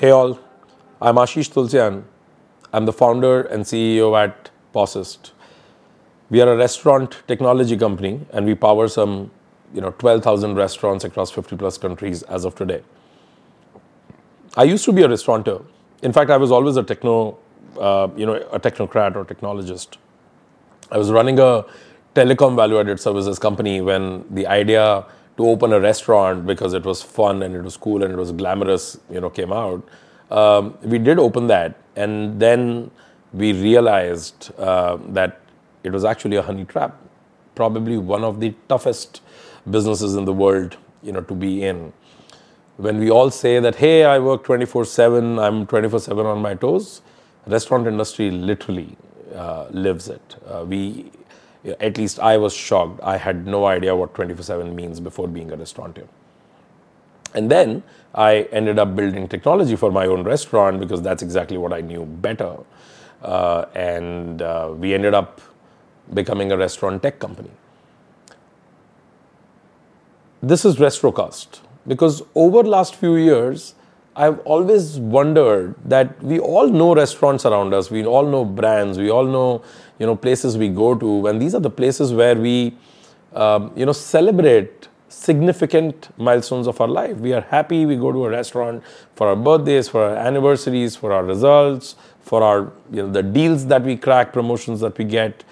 Hey all, I'm Ashish Tulsian. I'm the founder and CEO at POSist. We are a restaurant technology company and we power some you know 12,000 restaurants across 50 plus countries as of today. I used to be a restaurateur. In fact, I was always a techno, uh, you know, a technocrat or technologist. I was running a telecom value-added services company when the idea to open a restaurant because it was fun and it was cool and it was glamorous, you know, came out. Um, we did open that, and then we realized uh, that it was actually a honey trap, probably one of the toughest businesses in the world, you know, to be in. When we all say that, hey, I work 24/7, I'm 24/7 on my toes, restaurant industry literally uh, lives it. Uh, we at least I was shocked. I had no idea what 24 7 means before being a restaurateur. And then I ended up building technology for my own restaurant because that's exactly what I knew better. Uh, and uh, we ended up becoming a restaurant tech company. This is Restrocast because over last few years, I've always wondered that we all know restaurants around us, we all know brands, we all know you know places we go to, and these are the places where we um, you know celebrate significant milestones of our life. We are happy. We go to a restaurant for our birthdays, for our anniversaries, for our results, for our you know the deals that we crack, promotions that we get,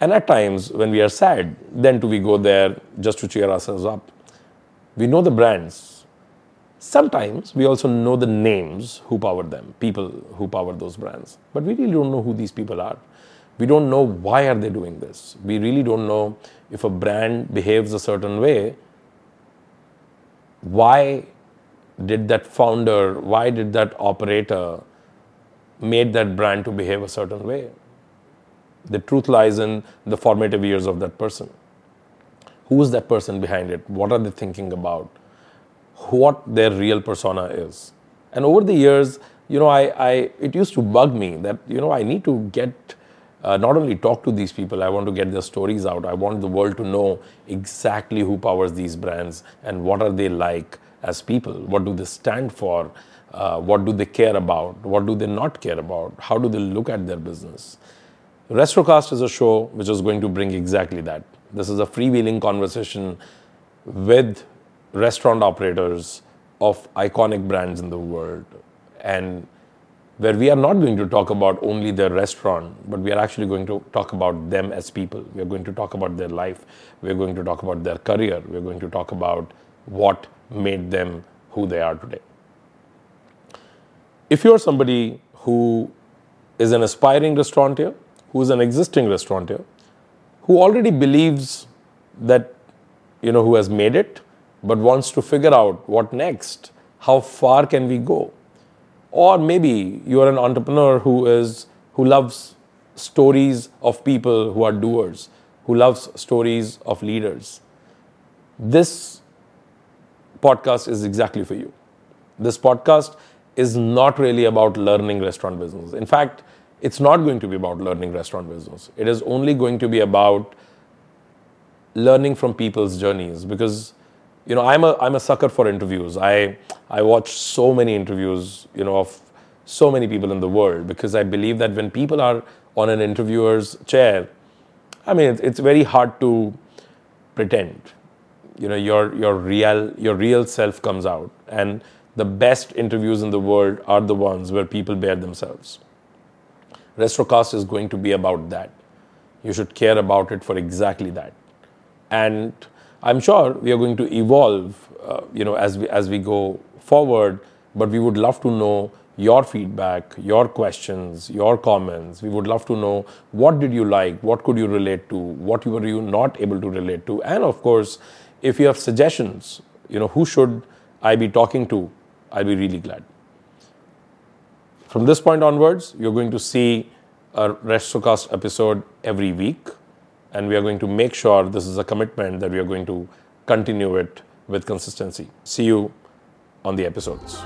and at times when we are sad, then do we go there just to cheer ourselves up. We know the brands Sometimes we also know the names who power them, people who power those brands, but we really don't know who these people are. We don't know why are they doing this. We really don't know if a brand behaves a certain way. Why did that founder, why did that operator made that brand to behave a certain way? The truth lies in the formative years of that person. Who is that person behind it? What are they thinking about? What their real persona is. And over the years, you know, I, I it used to bug me that you know I need to get uh, not only talk to these people, I want to get their stories out. I want the world to know exactly who powers these brands and what are they like as people. What do they stand for? Uh, what do they care about? What do they not care about? How do they look at their business? Restrocast is a show which is going to bring exactly that. This is a freewheeling conversation with restaurant operators of iconic brands in the world and where we are not going to talk about only their restaurant, but we are actually going to talk about them as people. We are going to talk about their life. We are going to talk about their career. We are going to talk about what made them who they are today. If you're somebody who is an aspiring restaurateur, who is an existing restaurateur, who already believes that, you know, who has made it, but wants to figure out what next, how far can we go? Or maybe you're an entrepreneur who is who loves stories of people who are doers, who loves stories of leaders. This podcast is exactly for you. This podcast is not really about learning restaurant business. In fact, it's not going to be about learning restaurant business. It is only going to be about learning from people's journeys because you know, I'm a I'm a sucker for interviews. I I watch so many interviews, you know, of so many people in the world because I believe that when people are on an interviewer's chair, I mean, it's, it's very hard to pretend. You know, your your real your real self comes out, and the best interviews in the world are the ones where people bear themselves. Restrocast is going to be about that. You should care about it for exactly that, and I'm sure we are going to evolve, uh, you know, as we as we go forward. But we would love to know your feedback, your questions, your comments. We would love to know what did you like, what could you relate to, what were you not able to relate to, and of course, if you have suggestions, you know, who should I be talking to? I'll be really glad. From this point onwards, you're going to see a Restrocast episode every week and we are going to make sure this is a commitment that we are going to continue it with consistency. See you on the episodes.